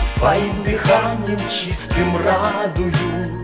Своим дыханием чистым радую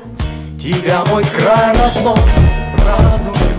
Тебя мой край родной, радует.